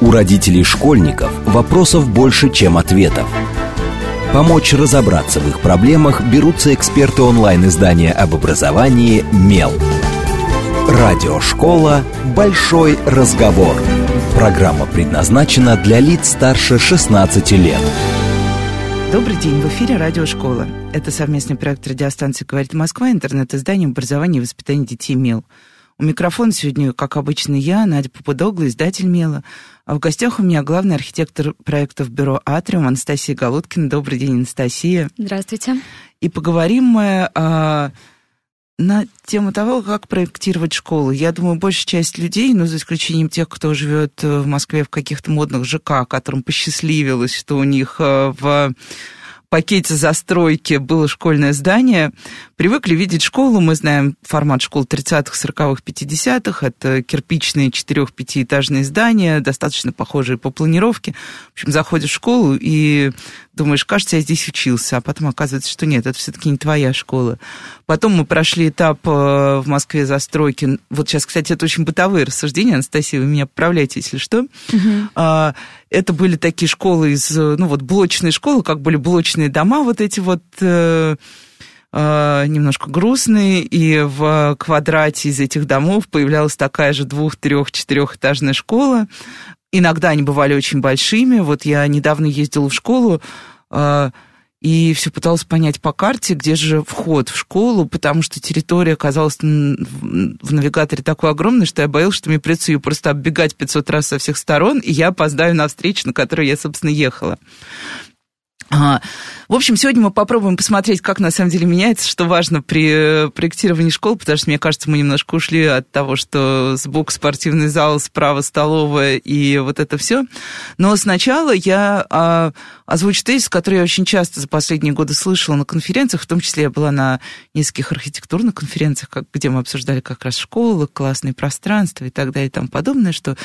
У родителей школьников вопросов больше, чем ответов. Помочь разобраться в их проблемах берутся эксперты онлайн-издания об образовании «Мел». Радиошкола «Большой разговор». Программа предназначена для лиц старше 16 лет. Добрый день, в эфире Радиошкола. Это совместный проект радиостанции «Говорит Москва», интернет-издание образования и воспитания детей «Мел». У микрофона сегодня, как обычно, я, Надя Попудогла, издатель «Мела». А в гостях у меня главный архитектор проектов бюро «Атриум» Анастасия Голодкина. Добрый день, Анастасия. Здравствуйте. И поговорим мы а, на тему того, как проектировать школу. Я думаю, большая часть людей, ну, за исключением тех, кто живет в Москве в каких-то модных ЖК, которым посчастливилось, что у них а, в пакете застройки было школьное здание, привыкли видеть школу. Мы знаем формат школ 30-х, 40-х, 50-х. Это кирпичные четырех-пятиэтажные здания, достаточно похожие по планировке. В общем, заходишь в школу и думаешь, кажется, я здесь учился, а потом оказывается, что нет, это все-таки не твоя школа. Потом мы прошли этап э, в Москве застройки. Вот сейчас, кстати, это очень бытовые рассуждения, Анастасия, вы меня поправляете, если что. Угу. Это были такие школы из, ну вот блочные школы, как были блочные дома, вот эти вот э, э, немножко грустные, и в квадрате из этих домов появлялась такая же двух-, трех-, четырехэтажная школа. Иногда они бывали очень большими. Вот я недавно ездила в школу, э, и все пыталась понять по карте, где же вход в школу, потому что территория оказалась в навигаторе такой огромной, что я боялась, что мне придется ее просто оббегать 500 раз со всех сторон, и я опоздаю на встречу, на которую я, собственно, ехала. А, в общем, сегодня мы попробуем посмотреть, как на самом деле меняется, что важно при проектировании школ, потому что, мне кажется, мы немножко ушли от того, что сбоку спортивный зал, справа столовая и вот это все. Но сначала я а, озвучу тезис, который я очень часто за последние годы слышала на конференциях, в том числе я была на нескольких архитектурных конференциях, где мы обсуждали как раз школы, классные пространства и так далее и тому подобное, что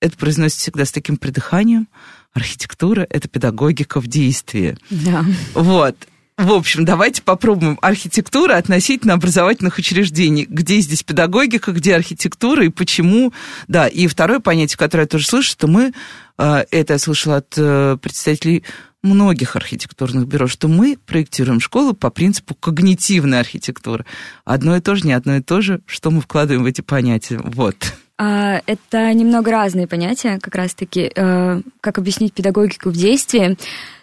это произносится всегда с таким придыханием, архитектура — это педагогика в действии. Да. Вот. В общем, давайте попробуем архитектура относительно образовательных учреждений. Где здесь педагогика, где архитектура и почему? Да, и второе понятие, которое я тоже слышу, что мы, э, это я слышала от э, представителей многих архитектурных бюро, что мы проектируем школу по принципу когнитивной архитектуры. Одно и то же, не одно и то же, что мы вкладываем в эти понятия. Вот. А, это немного разные понятия, как раз-таки. Э, как объяснить педагогику в действии?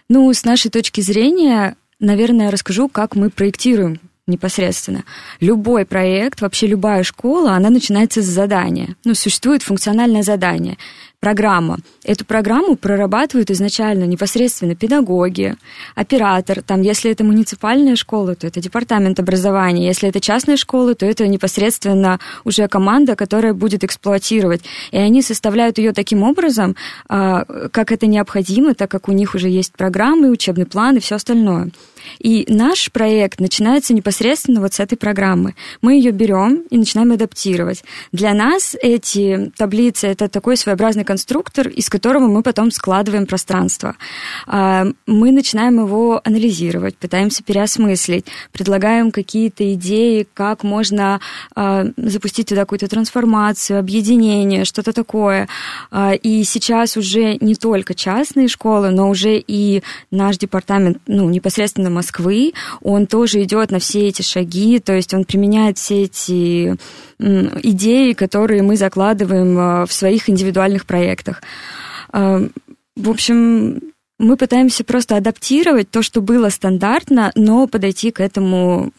Ну, с нашей точки зрения, наверное, расскажу, как мы проектируем непосредственно. Любой проект, вообще любая школа, она начинается с задания. Ну, существует функциональное задание программа. Эту программу прорабатывают изначально непосредственно педагоги, оператор. Там, если это муниципальная школа, то это департамент образования. Если это частная школа, то это непосредственно уже команда, которая будет эксплуатировать. И они составляют ее таким образом, а, как это необходимо, так как у них уже есть программы, учебный план и все остальное. И наш проект начинается непосредственно вот с этой программы. Мы ее берем и начинаем адаптировать. Для нас эти таблицы это такой своеобразный конструктор, из которого мы потом складываем пространство. А, мы начинаем его анализировать, пытаемся переосмыслить, предлагаем какие-то идеи, как можно а, запустить туда какую-то трансформацию, объединение, что-то такое. А, и сейчас уже не только частные школы, но уже и наш департамент, ну, непосредственно Москвы, он тоже идет на все эти шаги, то есть он применяет все эти идеи, которые мы закладываем в своих индивидуальных проектах. А, в общем, мы пытаемся просто адаптировать то, что было стандартно, но подойти к этому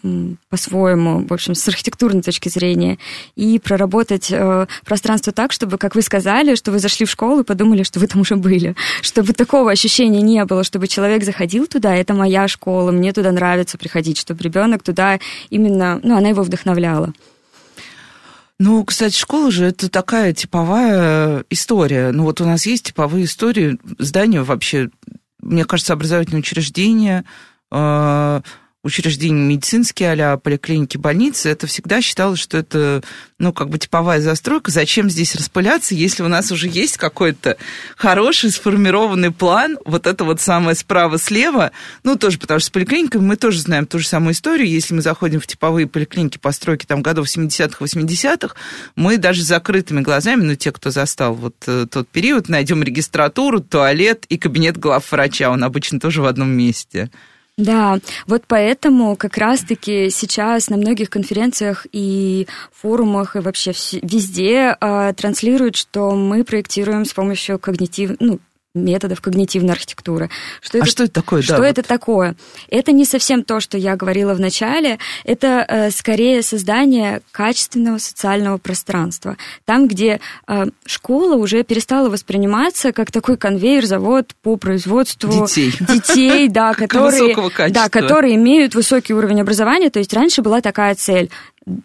по-своему, в общем, с архитектурной точки зрения, и проработать э, пространство так, чтобы, как вы сказали, что вы зашли в школу и подумали, что вы там уже были, чтобы такого ощущения не было, чтобы человек заходил туда, это моя школа, мне туда нравится приходить, чтобы ребенок туда именно, ну, она его вдохновляла. Ну, кстати, школа же это такая типовая история. Ну, вот у нас есть типовые истории. Здания вообще, мне кажется, образовательные учреждения, э, учреждения медицинские, а поликлиники, больницы, это всегда считалось, что это, ну, как бы типовая застройка. Зачем здесь распыляться, если у нас уже есть какой-то хороший сформированный план, вот это вот самое справа-слева, ну, тоже потому что с поликлиниками мы тоже знаем ту же самую историю. Если мы заходим в типовые поликлиники постройки там годов 70-х, 80-х, мы даже закрытыми глазами, ну, те, кто застал вот э, тот период, найдем регистратуру, туалет и кабинет главврача. Он обычно тоже в одном месте. Да, вот поэтому как раз-таки сейчас на многих конференциях и форумах и вообще везде э, транслируют, что мы проектируем с помощью когнитив, ну, методов когнитивной архитектуры. Что а это, что это такое? Что да, это вот. такое? Это не совсем то, что я говорила в начале. Это э, скорее создание качественного социального пространства. Там, где э, школа уже перестала восприниматься как такой конвейер-завод по производству детей, детей да, которые, да, которые имеют высокий уровень образования. То есть раньше была такая цель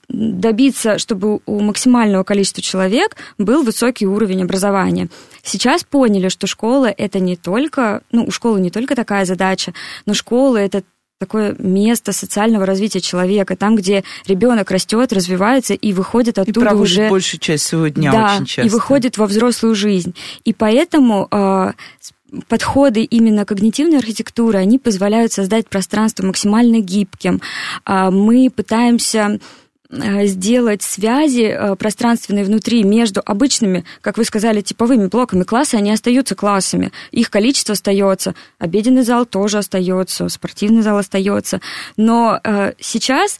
добиться, чтобы у максимального количества человек был высокий уровень образования. Сейчас поняли, что школа это не только, ну, у школы не только такая задача, но школа это такое место социального развития человека, там, где ребенок растет, развивается и выходит оттуда и уже большую часть своего дня да, очень часто. и выходит во взрослую жизнь. И поэтому э, подходы именно когнитивной архитектуры, они позволяют создать пространство максимально гибким. Э, мы пытаемся сделать связи э, пространственные внутри между обычными, как вы сказали, типовыми блоками класса, они остаются классами. Их количество остается, обеденный зал тоже остается, спортивный зал остается. Но э, сейчас,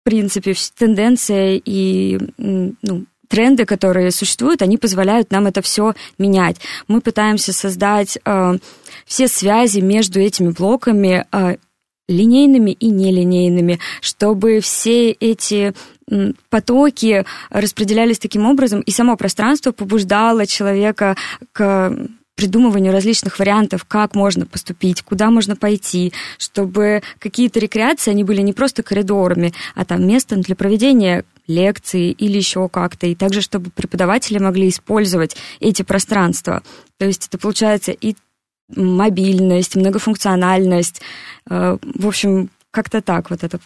в принципе, тенденция и ну, тренды, которые существуют, они позволяют нам это все менять. Мы пытаемся создать э, все связи между этими блоками э, линейными и нелинейными, чтобы все эти потоки распределялись таким образом, и само пространство побуждало человека к придумыванию различных вариантов, как можно поступить, куда можно пойти, чтобы какие-то рекреации, они были не просто коридорами, а там местом для проведения лекции или еще как-то, и также, чтобы преподаватели могли использовать эти пространства. То есть это получается и мобильность, многофункциональность. Э, в общем, как-то так вот это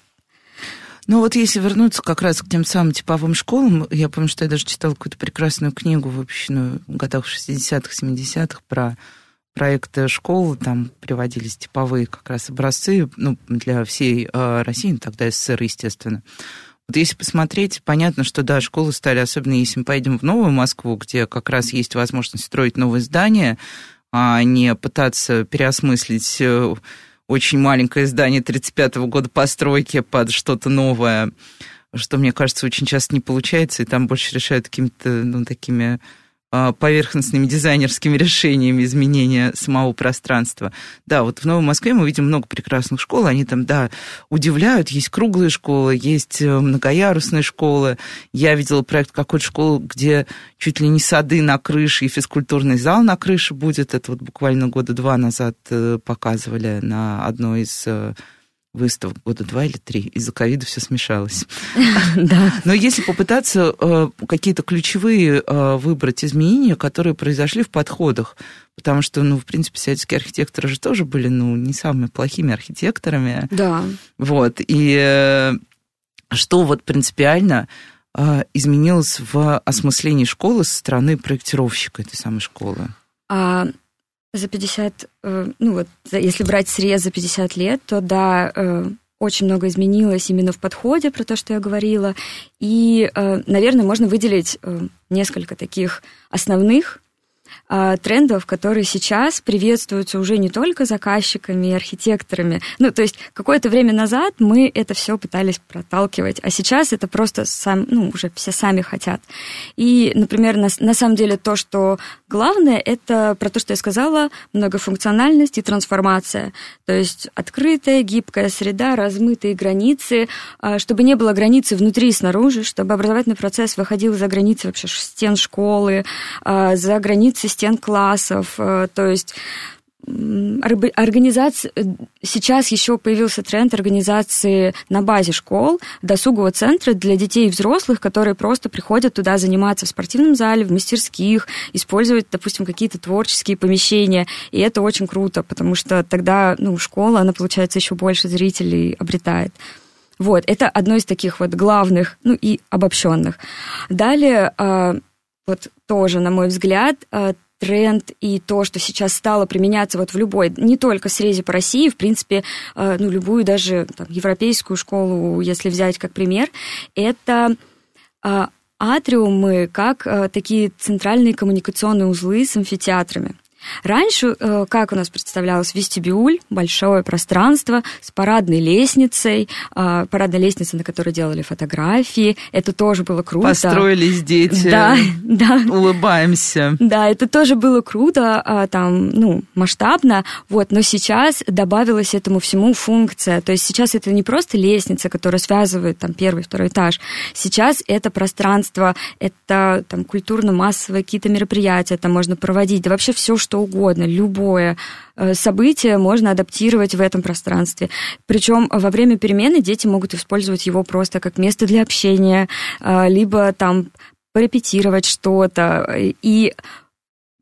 ну вот если вернуться как раз к тем самым типовым школам, я помню, что я даже читала какую-то прекрасную книгу, выпущенную в годах 60-х, 70-х про проекты школы, там приводились типовые как раз образцы, ну, для всей э, России, ну, тогда СССР, естественно. Вот если посмотреть, понятно, что, да, школы стали, особенно если мы поедем в Новую Москву, где как раз есть возможность строить новые здания, а не пытаться переосмыслить э, очень маленькое здание 35-го года постройки под что-то новое, что, мне кажется, очень часто не получается, и там больше решают какими-то, ну, такими поверхностными дизайнерскими решениями изменения самого пространства. Да, вот в Новой Москве мы видим много прекрасных школ, они там, да, удивляют. Есть круглые школы, есть э, многоярусные школы. Я видела проект какой-то школы, где чуть ли не сады на крыше и физкультурный зал на крыше будет. Это вот буквально года два назад э, показывали на одной из э, выставок года два или три. Из-за ковида все смешалось. Да. Но если попытаться э, какие-то ключевые э, выбрать изменения, которые произошли в подходах, потому что, ну, в принципе, советские архитекторы же тоже были, ну, не самыми плохими архитекторами. Да. Вот. И э, что вот принципиально изменилось в осмыслении школы со стороны проектировщика этой самой школы? А, за 50, э, ну вот, если брать срез за 50 лет, то да, э, очень много изменилось именно в подходе, про то, что я говорила. И, э, наверное, можно выделить несколько таких основных трендов, которые сейчас приветствуются уже не только заказчиками и архитекторами. Ну, то есть какое-то время назад мы это все пытались проталкивать, а сейчас это просто сам, ну, уже все сами хотят. И, например, на, на самом деле то, что главное, это про то, что я сказала, многофункциональность и трансформация. То есть открытая, гибкая среда, размытые границы, а, чтобы не было границы внутри и снаружи, чтобы образовательный процесс выходил за границы вообще стен школы, а, за границы стен классов, э, то есть организация... Сейчас еще появился тренд организации на базе школ досугового центра для детей и взрослых, которые просто приходят туда заниматься в спортивном зале, в мастерских, использовать, допустим, какие-то творческие помещения. И это очень круто, потому что тогда ну, школа, она, получается, еще больше зрителей обретает. Вот, это одно из таких вот главных, ну и обобщенных. Далее, а, вот тоже, на мой взгляд, а, тренд и то, что сейчас стало применяться вот в любой, не только срезе по России, в принципе, а, ну, любую даже там, европейскую школу, если взять как пример, это атриумы как такие центральные коммуникационные узлы с амфитеатрами. Раньше, э, как у нас представлялось, вестибюль, большое пространство с парадной лестницей, э, парадная лестница, на которой делали фотографии. Это тоже было круто. Построились дети. Да, да. Улыбаемся. Да, это тоже было круто, а, там, ну, масштабно. Вот, но сейчас добавилась этому всему функция. То есть сейчас это не просто лестница, которая связывает там первый, второй этаж. Сейчас это пространство, это там культурно-массовые какие-то мероприятия, там можно проводить. Да вообще все, что что угодно, любое э, событие можно адаптировать в этом пространстве. Причем во время перемены дети могут использовать его просто как место для общения, э, либо там порепетировать что-то. И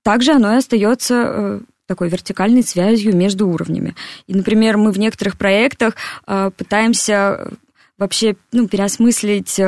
также оно и остается э, такой вертикальной связью между уровнями. И, например, мы в некоторых проектах пытаемся вообще ну, переосмыслить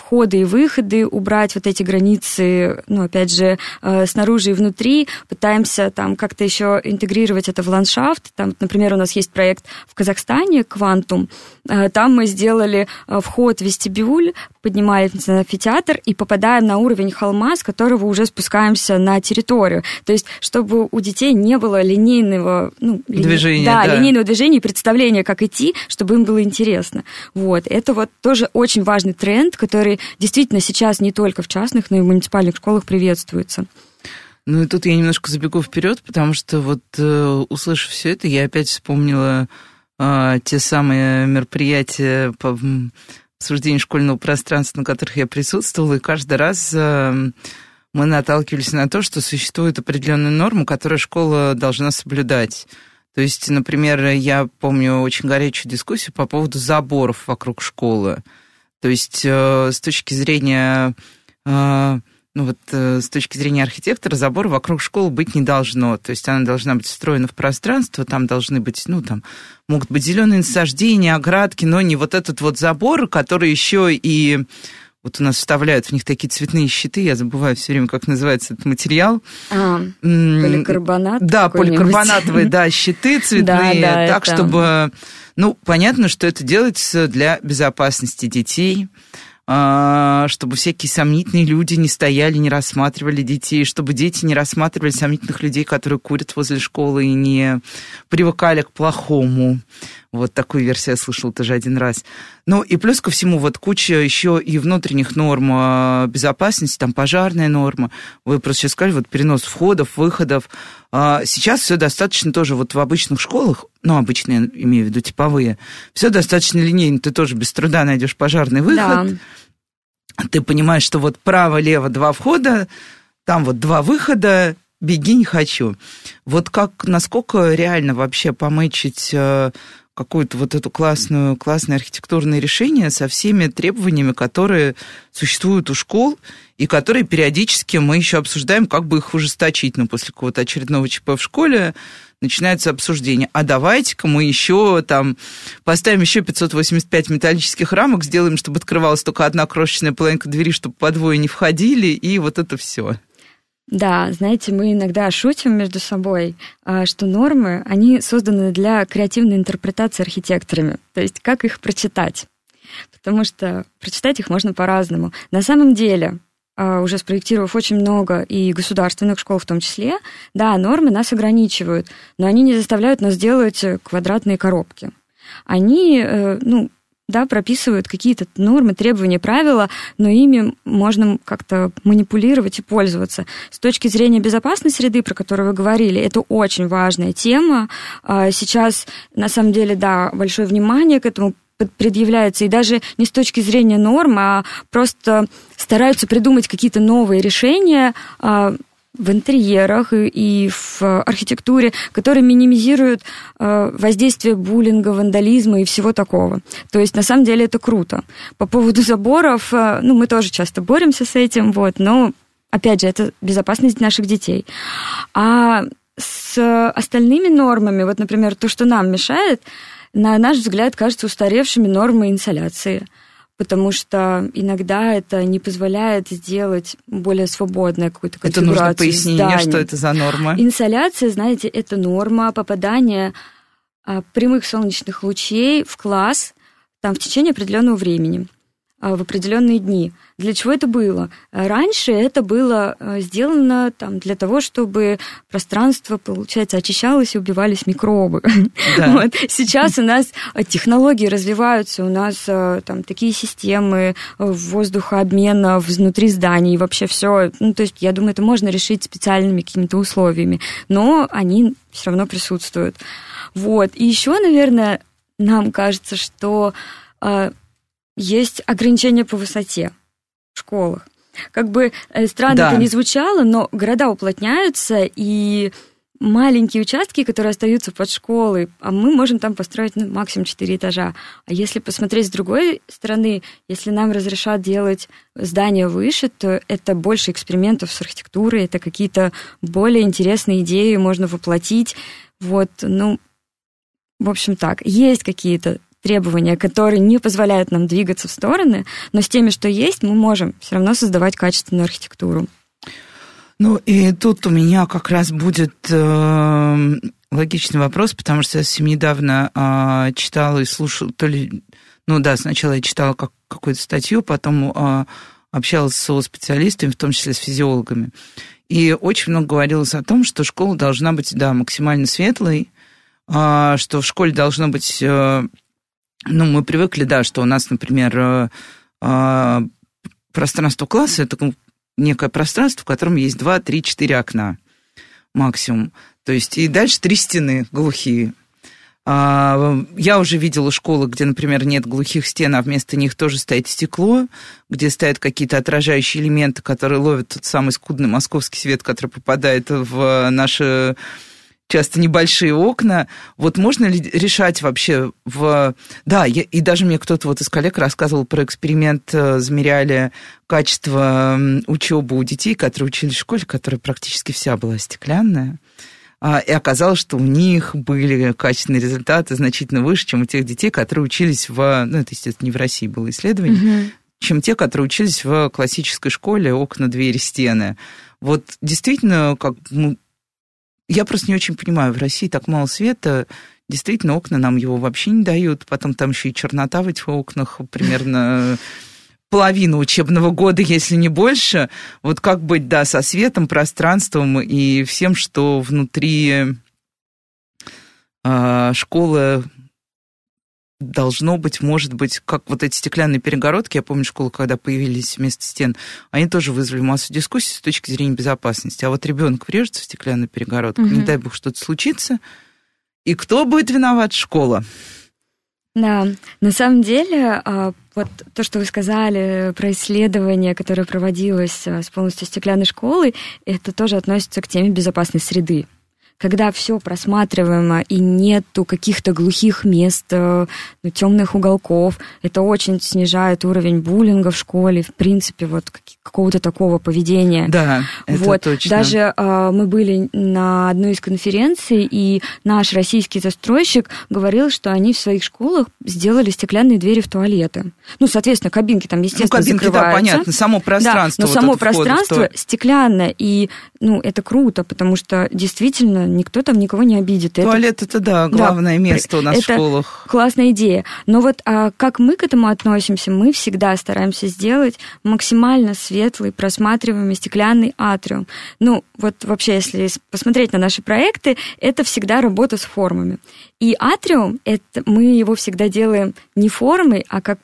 входы и выходы, убрать вот эти границы, ну, опять же, э, снаружи и внутри. Пытаемся там как-то еще интегрировать это в ландшафт. Там, например, у нас есть проект в Казахстане «Квантум». Э, там мы сделали э, вход в вестибюль, поднимаемся на амфитеатр и попадаем на уровень холма, с которого уже спускаемся на территорию. То есть, чтобы у детей не было линейного... Ну, лини... Движения, да, да, линейного движения и представления, как идти, чтобы им было интересно. Вот. Это вот тоже очень важный тренд, который действительно сейчас не только в частных, но и в муниципальных школах приветствуется. Ну и тут я немножко забегу вперед, потому что вот э, услышав все это, я опять вспомнила э, те самые мероприятия по обсуждению школьного пространства, на которых я присутствовала, и каждый раз э, мы наталкивались на то, что существует определенная норма, которую школа должна соблюдать. То есть, например, я помню очень горячую дискуссию по поводу заборов вокруг школы. То есть, э, с точки зрения э, ну вот э, с точки зрения архитектора забор вокруг школы быть не должно. То есть она должна быть встроена в пространство, там должны быть, ну там могут быть зеленые насаждения, оградки, но не вот этот вот забор, который еще и вот у нас вставляют в них такие цветные щиты, я забываю все время, как называется этот материал. А, поликарбонат? Да, поликарбонатовые, да, щиты цветные, да, да, так, это... чтобы... Ну, понятно, что это делается для безопасности детей, а, чтобы всякие сомнительные люди не стояли, не рассматривали детей, чтобы дети не рассматривали сомнительных людей, которые курят возле школы и не привыкали к плохому. Вот такую версию я слышала тоже один раз. Ну и плюс ко всему вот куча еще и внутренних норм а, безопасности, там пожарная норма. Вы просто сейчас сказали, вот перенос входов, выходов. А, сейчас все достаточно тоже вот в обычных школах, ну, обычные, имею в виду типовые, все достаточно линейно. Ты тоже без труда найдешь пожарный выход. Да ты понимаешь, что вот право-лево два входа, там вот два выхода, беги не хочу. Вот как, насколько реально вообще помычить э, какую-то вот эту классную, классное архитектурное решение со всеми требованиями, которые существуют у школ, и которые периодически мы еще обсуждаем, как бы их ужесточить. Ну, после какого-то очередного ЧП в школе начинается обсуждение. А давайте-ка мы еще там поставим еще 585 металлических рамок, сделаем, чтобы открывалась только одна крошечная половинка двери, чтобы по двое не входили, и вот это все. Да, знаете, мы иногда шутим между собой, а, что нормы, они созданы для креативной интерпретации архитекторами. То есть как их прочитать? Потому что прочитать их можно по-разному. На самом деле, а, уже спроектировав очень много и государственных школ в том числе, да, нормы нас ограничивают, но они не заставляют нас делать квадратные коробки. Они, э, ну, да, прописывают какие-то нормы, требования, правила, но ими можно как-то манипулировать и пользоваться. С точки зрения безопасной среды, про которую вы говорили, это очень важная тема. А, сейчас, на самом деле, да, большое внимание к этому предъявляется, и даже не с точки зрения норм, а просто стараются придумать какие-то новые решения, а, в интерьерах и, в архитектуре, которые минимизируют э, воздействие буллинга, вандализма и всего такого. То есть, на самом деле, это круто. По поводу заборов, э, ну, мы тоже часто боремся с этим, вот, но, опять же, это безопасность наших детей. А с остальными нормами, вот, например, то, что нам мешает, на наш взгляд, кажется устаревшими нормы инсоляции – потому что иногда это не позволяет сделать более свободное какую-то конфигурацию Это нужно пояснение, здания. что это за норма? Инсоляция, знаете, это норма попадания а, прямых солнечных лучей в класс там в течение определенного времени. А, в определенные дни. Для чего это было? Раньше это было а, сделано там, для того, чтобы пространство, получается, очищалось и убивались микробы. Да. Вот. Сейчас у нас технологии развиваются, у нас а, там такие системы воздухообмена внутри зданий, вообще все. Ну, то есть, я думаю, это можно решить специальными какими-то условиями, но они все равно присутствуют. Вот. И еще, наверное, нам кажется, что есть ограничения по высоте в школах. Как бы э, странно да. это не звучало, но города уплотняются, и маленькие участки, которые остаются под школой, а мы можем там построить ну, максимум 4 этажа. А если посмотреть с другой стороны, если нам разрешат делать здание выше, то это больше экспериментов с архитектурой, это какие-то более интересные идеи можно воплотить. Вот, ну, в общем так, есть какие-то требования, которые не позволяют нам двигаться в стороны, но с теми, что есть, мы можем все равно создавать качественную архитектуру. Ну и тут у меня как раз будет э, логичный вопрос, потому что я совсем недавно э, читала и слушала, то ли, ну да, сначала я читала как, какую-то статью, потом э, общалась со специалистами, в том числе с физиологами. И очень много говорилось о том, что школа должна быть, да, максимально светлой, э, что в школе должно быть э, ну, мы привыкли, да, что у нас, например, э, э, пространство класса – это некое пространство, в котором есть два, три, четыре окна максимум. То есть и дальше три стены глухие. А, я уже видела школы, где, например, нет глухих стен, а вместо них тоже стоит стекло, где стоят какие-то отражающие элементы, которые ловят тот самый скудный московский свет, который попадает в наши часто небольшие окна. Вот можно ли решать вообще в... Да, я, и даже мне кто-то вот из коллег рассказывал про эксперимент, э, замеряли качество учебы у детей, которые учились в школе, которая практически вся была стеклянная. А, и оказалось, что у них были качественные результаты значительно выше, чем у тех детей, которые учились в... Ну, это, естественно, не в России было исследование, угу. чем те, которые учились в классической школе, окна, двери, стены. Вот действительно, как я просто не очень понимаю, в России так мало света, действительно, окна нам его вообще не дают, потом там еще и чернота в этих окнах примерно половину учебного года, если не больше. Вот как быть, да, со светом, пространством и всем, что внутри э, школы должно быть, может быть, как вот эти стеклянные перегородки, я помню школу, когда появились вместо стен, они тоже вызвали массу дискуссий с точки зрения безопасности. А вот ребенок врежется в стеклянную перегородку, угу. не дай бог что-то случится, и кто будет виноват? Школа. Да, на самом деле, а, вот то, что вы сказали про исследование, которое проводилось а, с полностью стеклянной школой, это тоже относится к теме безопасной среды когда все просматриваемо и нету каких-то глухих мест, э, ну, темных уголков, это очень снижает уровень буллинга в школе, в принципе, вот какого-то такого поведения. Да, это вот. точно. Даже э, мы были на одной из конференций, и наш российский застройщик говорил, что они в своих школах сделали стеклянные двери в туалеты. Ну, соответственно, кабинки там, естественно, ну, кабинки, закрываются. да, понятно, само пространство. Да, но вот само пространство стеклянное, и, ну, это круто, потому что действительно никто там никого не обидит. Туалет это, это да, главное да, место у нас это в школах. Классная идея. Но вот а, как мы к этому относимся, мы всегда стараемся сделать максимально светлый, просматриваемый стеклянный атриум. Ну, вот вообще, если посмотреть на наши проекты, это всегда работа с формами. И атриум, это, мы его всегда делаем не формой, а как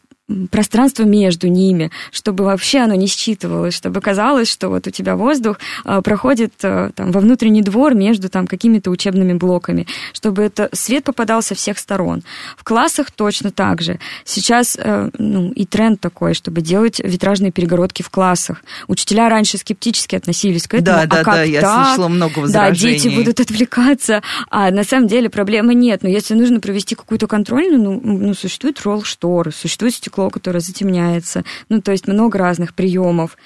пространство между ними, чтобы вообще оно не считывалось, чтобы казалось, что вот у тебя воздух э, проходит э, там, во внутренний двор между там, какими-то учебными блоками, чтобы это свет попадал со всех сторон. В классах точно так же. Сейчас э, ну, и тренд такой, чтобы делать витражные перегородки в классах. Учителя раньше скептически относились к этому. Да, а да, как да, я так? слышала много возражений. Да, дети будут отвлекаться, а на самом деле проблемы нет. Но если нужно провести какую-то контрольную, ну, ну существует ролл шторы, существует стекло стекло, которое затемняется. Ну, то есть много разных приемов.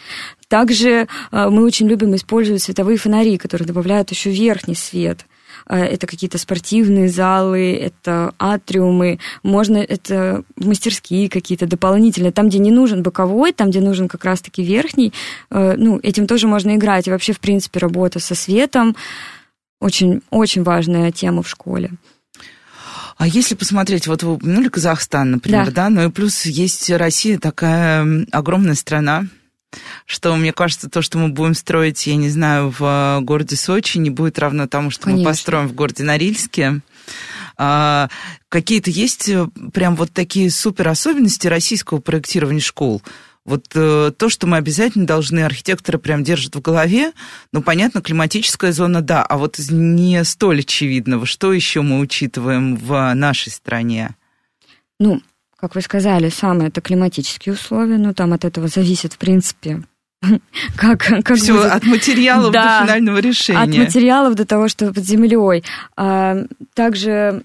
Также э, мы очень любим использовать световые фонари, которые добавляют еще верхний свет э, это какие-то спортивные залы, это атриумы, можно это мастерские какие-то дополнительные, там, где не нужен боковой, там, где нужен как раз-таки верхний, э, ну, этим тоже можно играть. И вообще, в принципе, работа со светом очень, очень важная тема в школе. А если посмотреть, вот вы упомянули Казахстан, например, да, да ну и плюс есть Россия такая огромная страна, что, мне кажется, то, что мы будем строить, я не знаю, в э, городе Сочи, не будет равно тому, что Конечно. мы построим в городе Норильске. А, какие-то есть э, прям вот такие супер особенности российского проектирования школ? Вот э, то, что мы обязательно должны, архитекторы прям держат в голове, ну, понятно, климатическая зона, да, а вот не столь очевидного, что еще мы учитываем в нашей стране? Ну, как вы сказали, самое это климатические условия, ну, там от этого зависит, в принципе, как, как Все, будет. от материалов да, до финального решения. От материалов до того, что под землей. А, также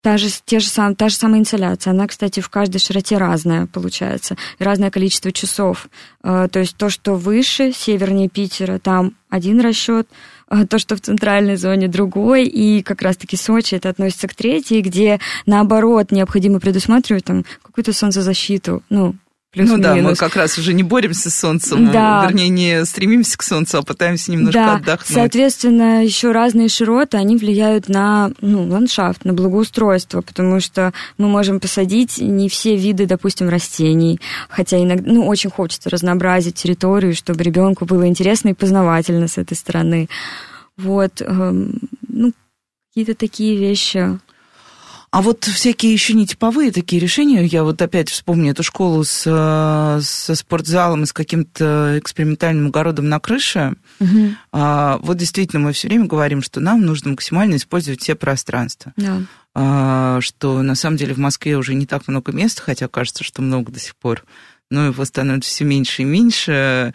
Та же, те же сам, та же самая инсоляция. Она, кстати, в каждой широте разная получается. разное количество часов. Э, то есть то, что выше, севернее Питера, там один расчет, а то, что в центральной зоне другой, и как раз-таки Сочи это относится к третьей, где наоборот необходимо предусматривать там какую-то солнцезащиту, ну, Плюс ну да, мы как раз уже не боремся с солнцем, да. вернее, не стремимся к солнцу, а пытаемся немножко да. отдохнуть. Соответственно, еще разные широты, они влияют на ну, ландшафт, на благоустройство, потому что мы можем посадить не все виды, допустим, растений, хотя иногда, ну, очень хочется разнообразить территорию, чтобы ребенку было интересно и познавательно с этой стороны. Вот, эм, ну, какие-то такие вещи. А вот всякие еще не типовые такие решения, я вот опять вспомню эту школу с, э, со спортзалом и с каким-то экспериментальным огородом на крыше. Угу. А, вот действительно мы все время говорим, что нам нужно максимально использовать все пространства. Да. А, что на самом деле в Москве уже не так много мест, хотя кажется, что много до сих пор, но его становится все меньше и меньше.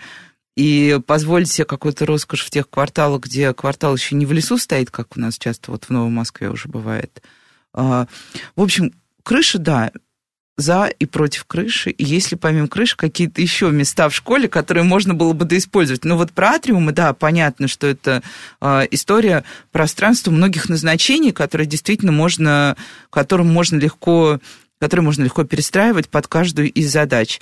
И позволить себе какую-то роскошь в тех кварталах, где квартал еще не в лесу стоит, как у нас часто вот в Новой Москве уже бывает, в общем, крыша, да, за и против крыши, и если помимо крыши какие-то еще места в школе, которые можно было бы доиспользовать. Ну вот про атриумы, да, понятно, что это э, история пространства многих назначений, которые действительно можно, которым можно легко, которые можно легко перестраивать под каждую из задач.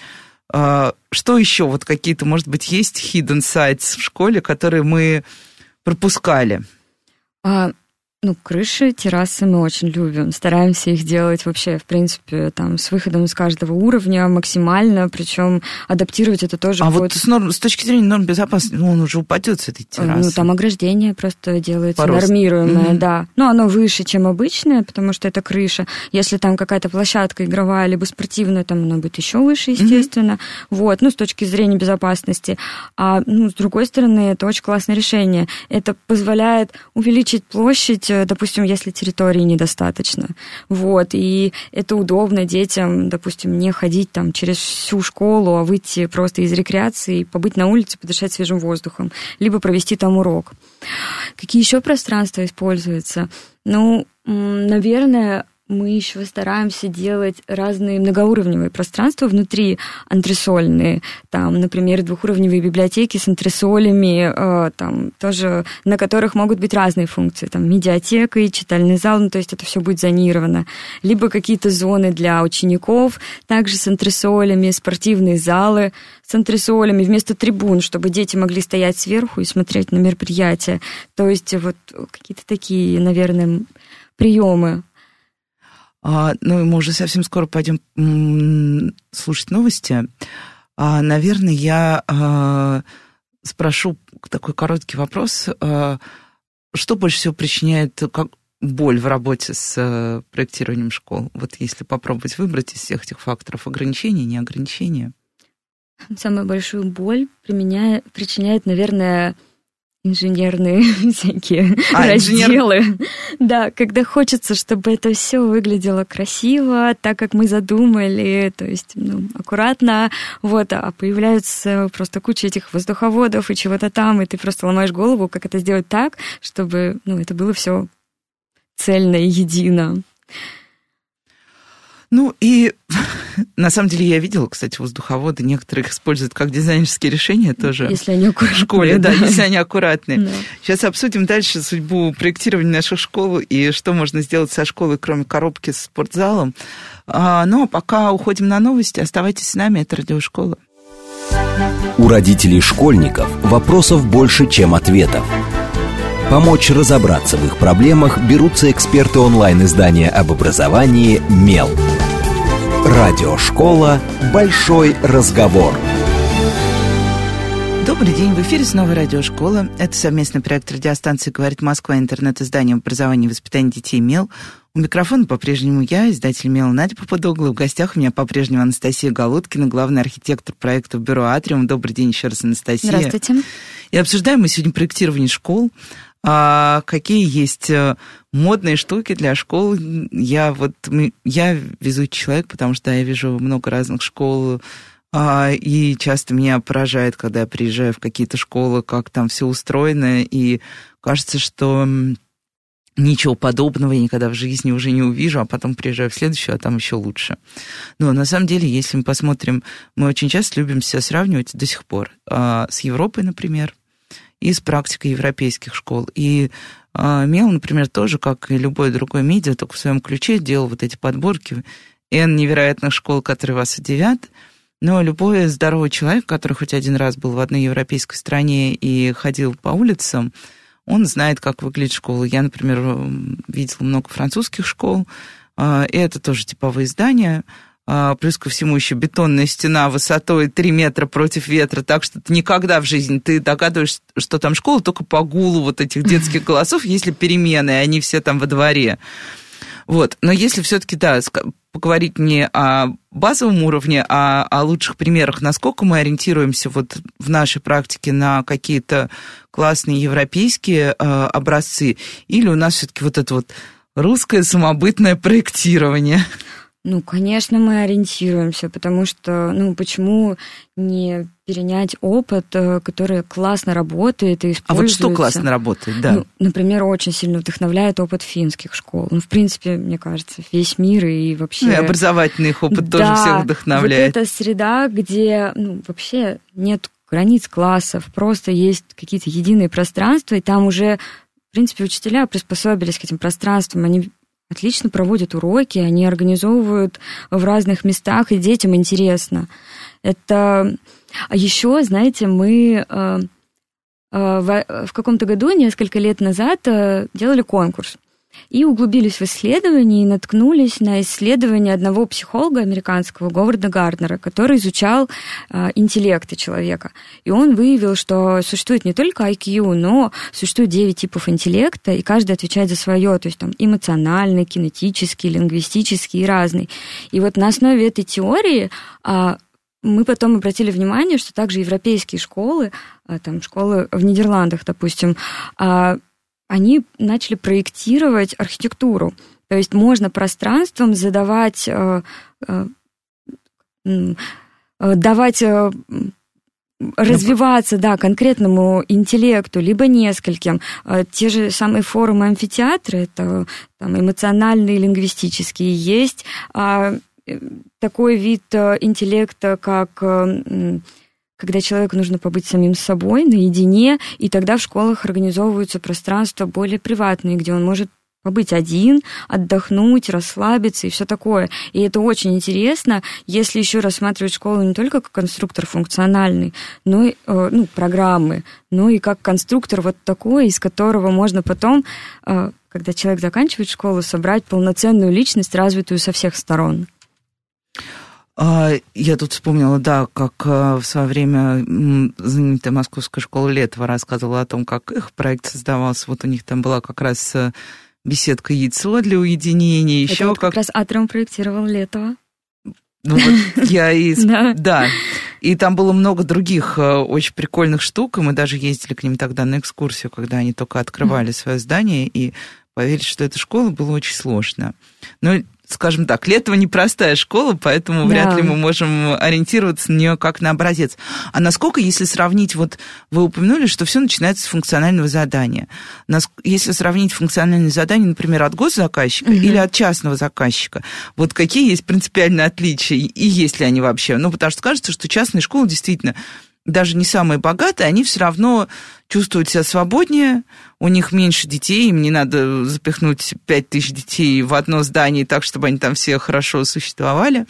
Э, что еще? Вот какие-то, может быть, есть hidden sites в школе, которые мы пропускали? А, ну, крыши, террасы мы очень любим. Стараемся их делать вообще, в принципе, там, с выходом из каждого уровня максимально, причем адаптировать это тоже. А вот с, норм, с точки зрения норм безопасности, ну, он уже упадет с этой ну, террасы. Ну, там ограждение просто делается Порост. нормируемое, mm-hmm. да. Ну, оно выше, чем обычное, потому что это крыша. Если там какая-то площадка игровая, либо спортивная, там оно будет еще выше, естественно. Mm-hmm. Вот, ну, с точки зрения безопасности. А, ну, с другой стороны, это очень классное решение. Это позволяет увеличить площадь Э, допустим, если территории недостаточно. Вот, и это удобно детям, допустим, не ходить там через всю школу, а выйти просто из рекреации, побыть на улице, подышать свежим воздухом, либо провести там урок. Какие еще пространства используются? Ну, наверное, мы еще стараемся делать разные многоуровневые пространства внутри антресольные. Там, например, двухуровневые библиотеки с антресолями, э, там тоже, на которых могут быть разные функции. Там медиатека и читальный зал, ну, то есть это все будет зонировано. Либо какие-то зоны для учеников, также с антресолями, спортивные залы с антресолями вместо трибун, чтобы дети могли стоять сверху и смотреть на мероприятия. То есть вот какие-то такие, наверное, приемы а, ну, мы уже совсем скоро пойдем слушать новости. А, наверное, я а, спрошу такой короткий вопрос. А, что больше всего причиняет, как, боль в работе с э, проектированием школ? Вот если попробовать выбрать из всех этих факторов ограничения, не ограничения. Самую большую боль применяет, причиняет, наверное, инженерные всякие а, разделы. Инженер... Да, когда хочется, чтобы это все выглядело красиво, так как мы задумали, то есть ну, аккуратно, вот, а появляются просто куча этих воздуховодов и чего-то там, и ты просто ломаешь голову, как это сделать так, чтобы ну, это было все цельно и едино. Ну и на самом деле я видела, кстати, воздуховоды, некоторые их используют как дизайнерские решения тоже. Если они аккуратные. В школе, да, да если они аккуратные. Да. Сейчас обсудим дальше судьбу проектирования наших школ и что можно сделать со школой, кроме коробки с спортзалом. А, ну, а пока уходим на новости, оставайтесь с нами, это радиошкола. У родителей школьников вопросов больше, чем ответов. Помочь разобраться в их проблемах берутся эксперты онлайн-издания об образовании «Мел». Радиошкола «Большой разговор». Добрый день, в эфире снова радиошкола. Это совместный проект радиостанции «Говорит Москва», интернет-издание образования и воспитания детей «Мел». У микрофона по-прежнему я, издатель «Мел» Надя Попадогла. В гостях у меня по-прежнему Анастасия Голодкина, главный архитектор проекта «Бюро Атриум». Добрый день еще раз, Анастасия. Здравствуйте. И обсуждаем мы сегодня проектирование школ а какие есть э, модные штуки для школ. Я вот, я везучий человек, потому что я вижу много разных школ, а, и часто меня поражает, когда я приезжаю в какие-то школы, как там все устроено, и кажется, что ничего подобного я никогда в жизни уже не увижу, а потом приезжаю в следующую, а там еще лучше. Но на самом деле, если мы посмотрим, мы очень часто любим себя сравнивать до сих пор а, с Европой, например, и с практикой европейских школ. И э, Мел, например, тоже, как и любой другой медиа, только в своем ключе делал вот эти подборки N невероятных школ, которые вас удивят. Но любой здоровый человек, который хоть один раз был в одной европейской стране и ходил по улицам, он знает, как выглядит школа. Я, например, видела много французских школ, а, и это тоже типовые здания, а, плюс ко всему еще бетонная стена высотой 3 метра против ветра, так что ты никогда в жизни, ты догадываешься, что там школа только по гулу вот этих детских голосов, если перемены, они все там во дворе. Вот. Но если все-таки, да, поговорить не о базовом уровне, а о лучших примерах, насколько мы ориентируемся вот в нашей практике на какие-то классные европейские э, образцы, или у нас все-таки вот это вот русское самобытное проектирование? Ну, конечно, мы ориентируемся, потому что, ну, почему не перенять опыт, э, который классно работает и используется? А вот что классно работает, да? Ну, например, очень сильно вдохновляет опыт финских школ. Ну, в принципе, мне кажется, весь мир и вообще... Ну, и образовательный их опыт да, тоже всех вдохновляет. вот эта среда, где, ну, вообще нет границ классов, просто есть какие-то единые пространства, и там уже в принципе, учителя приспособились к этим пространствам, они отлично проводят уроки, они организовывают в разных местах, и детям интересно. Это... А еще, знаете, мы э, э, в, каком-то году, несколько лет назад, э, делали конкурс и углубились в исследования и наткнулись на исследование одного психолога американского Говарда Гарднера, который изучал э, интеллекты человека. И он выявил, что существует не только IQ, но существует 9 типов интеллекта, и каждый отвечает за свое, то есть там эмоциональный, кинетический, лингвистический и разный. И вот на основе этой теории э, мы потом обратили внимание, что также европейские школы, там школы в Нидерландах, допустим, они начали проектировать архитектуру. То есть можно пространством задавать, э, э, э, давать развиваться, да, конкретному интеллекту, либо нескольким. Те же самые форумы амфитеатра, это там, эмоциональные, лингвистические, есть а, такой вид интеллекта, как когда человеку нужно побыть самим собой, наедине, и тогда в школах организовываются пространства более приватные, где он может побыть один, отдохнуть, расслабиться и все такое. И это очень интересно, если еще рассматривать школу не только как конструктор функциональный, но и, э, ну, программы, но и как конструктор вот такой, из которого можно потом, э, когда человек заканчивает школу, собрать полноценную личность, развитую со всех сторон. А, я тут вспомнила, да, как э, в свое время знаменитая Московская школа Летова рассказывала о том, как их проект создавался. Вот у них там была как раз э, беседка яйцо для уединения, еще вот как... как раз Атриум проектировал Летова. Ну вот я и... Да. И там было много других э, очень прикольных штук, и мы даже ездили к ним тогда на экскурсию, когда они только открывали свое здание, и поверить, что это школа, было очень сложно. Но скажем так, Летова непростая школа, поэтому да. вряд ли мы можем ориентироваться на нее как на образец. А насколько, если сравнить, вот вы упомянули, что все начинается с функционального задания. Если сравнить функциональное задание, например, от госзаказчика угу. или от частного заказчика, вот какие есть принципиальные отличия и есть ли они вообще? Ну, потому что кажется, что частные школы действительно даже не самые богатые, они все равно чувствуют себя свободнее, у них меньше детей, им не надо запихнуть пять тысяч детей в одно здание так, чтобы они там все хорошо существовали.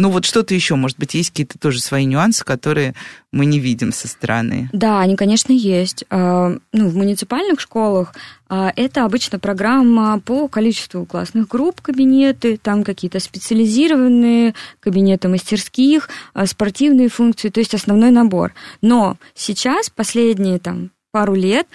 Ну вот что-то еще, может быть, есть какие-то тоже свои нюансы, которые мы не видим со стороны. Да, они, конечно, есть. А, ну, в муниципальных школах а, это обычно программа по количеству классных групп, кабинеты, там какие-то специализированные кабинеты мастерских, а, спортивные функции, то есть основной набор. Но сейчас, последние там пару лет,